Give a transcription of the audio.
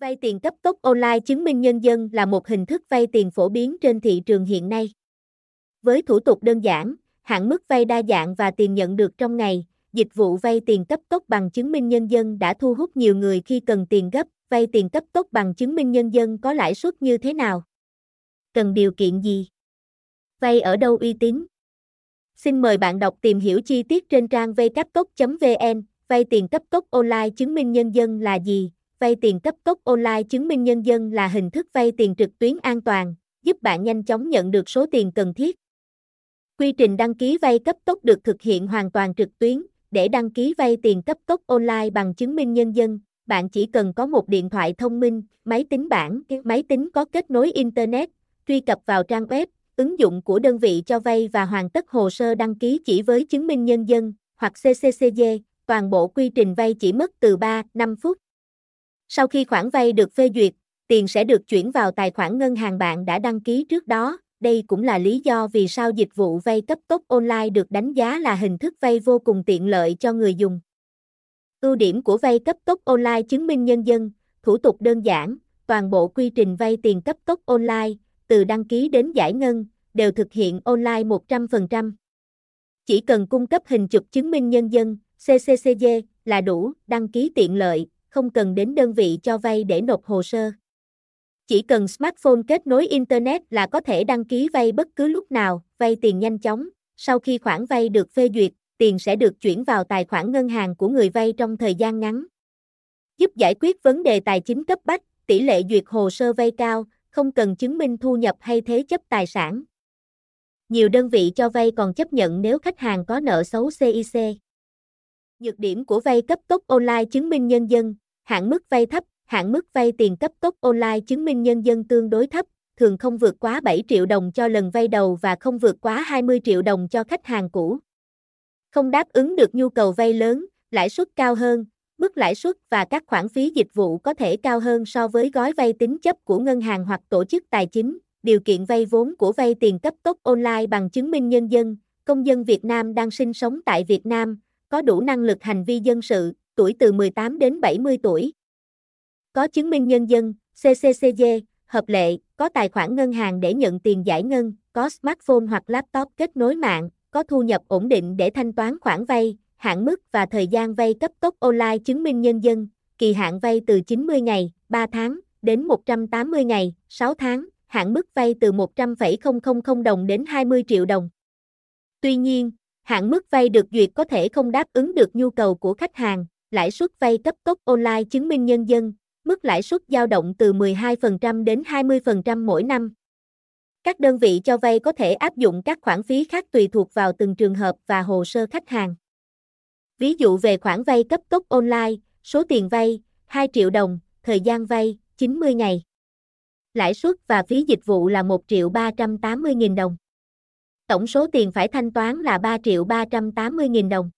Vay tiền cấp tốc online chứng minh nhân dân là một hình thức vay tiền phổ biến trên thị trường hiện nay. Với thủ tục đơn giản, hạn mức vay đa dạng và tiền nhận được trong ngày, dịch vụ vay tiền cấp tốc bằng chứng minh nhân dân đã thu hút nhiều người khi cần tiền gấp. Vay tiền cấp tốc bằng chứng minh nhân dân có lãi suất như thế nào? Cần điều kiện gì? Vay ở đâu uy tín? Xin mời bạn đọc tìm hiểu chi tiết trên trang vay cấp tốc.vn. Vay tiền cấp tốc online chứng minh nhân dân là gì? Vay tiền cấp tốc online chứng minh nhân dân là hình thức vay tiền trực tuyến an toàn, giúp bạn nhanh chóng nhận được số tiền cần thiết. Quy trình đăng ký vay cấp tốc được thực hiện hoàn toàn trực tuyến. Để đăng ký vay tiền cấp tốc online bằng chứng minh nhân dân, bạn chỉ cần có một điện thoại thông minh, máy tính bảng, máy tính có kết nối internet, truy cập vào trang web, ứng dụng của đơn vị cho vay và hoàn tất hồ sơ đăng ký chỉ với chứng minh nhân dân hoặc CCCG, toàn bộ quy trình vay chỉ mất từ 3, 5 phút. Sau khi khoản vay được phê duyệt, tiền sẽ được chuyển vào tài khoản ngân hàng bạn đã đăng ký trước đó. Đây cũng là lý do vì sao dịch vụ vay cấp tốc online được đánh giá là hình thức vay vô cùng tiện lợi cho người dùng. Ưu điểm của vay cấp tốc online chứng minh nhân dân, thủ tục đơn giản, toàn bộ quy trình vay tiền cấp tốc online, từ đăng ký đến giải ngân, đều thực hiện online 100%. Chỉ cần cung cấp hình chụp chứng minh nhân dân, CCCG, là đủ, đăng ký tiện lợi, không cần đến đơn vị cho vay để nộp hồ sơ. Chỉ cần smartphone kết nối Internet là có thể đăng ký vay bất cứ lúc nào, vay tiền nhanh chóng. Sau khi khoản vay được phê duyệt, tiền sẽ được chuyển vào tài khoản ngân hàng của người vay trong thời gian ngắn. Giúp giải quyết vấn đề tài chính cấp bách, tỷ lệ duyệt hồ sơ vay cao, không cần chứng minh thu nhập hay thế chấp tài sản. Nhiều đơn vị cho vay còn chấp nhận nếu khách hàng có nợ xấu CIC. Nhược điểm của vay cấp tốc online chứng minh nhân dân, hạn mức vay thấp, hạn mức vay tiền cấp tốc online chứng minh nhân dân tương đối thấp, thường không vượt quá 7 triệu đồng cho lần vay đầu và không vượt quá 20 triệu đồng cho khách hàng cũ. Không đáp ứng được nhu cầu vay lớn, lãi suất cao hơn, mức lãi suất và các khoản phí dịch vụ có thể cao hơn so với gói vay tính chấp của ngân hàng hoặc tổ chức tài chính. Điều kiện vay vốn của vay tiền cấp tốc online bằng chứng minh nhân dân, công dân Việt Nam đang sinh sống tại Việt Nam, có đủ năng lực hành vi dân sự, tuổi từ 18 đến 70 tuổi. Có chứng minh nhân dân, CCCG, hợp lệ, có tài khoản ngân hàng để nhận tiền giải ngân, có smartphone hoặc laptop kết nối mạng, có thu nhập ổn định để thanh toán khoản vay, hạn mức và thời gian vay cấp tốc online chứng minh nhân dân, kỳ hạn vay từ 90 ngày, 3 tháng, đến 180 ngày, 6 tháng, hạn mức vay từ 100,000 đồng đến 20 triệu đồng. Tuy nhiên, hạn mức vay được duyệt có thể không đáp ứng được nhu cầu của khách hàng, lãi suất vay cấp tốc online chứng minh nhân dân, mức lãi suất dao động từ 12% đến 20% mỗi năm. Các đơn vị cho vay có thể áp dụng các khoản phí khác tùy thuộc vào từng trường hợp và hồ sơ khách hàng. Ví dụ về khoản vay cấp tốc online, số tiền vay 2 triệu đồng, thời gian vay 90 ngày. Lãi suất và phí dịch vụ là 1 triệu 380 nghìn đồng. Tổng số tiền phải thanh toán là 3 triệu 380 nghìn đồng.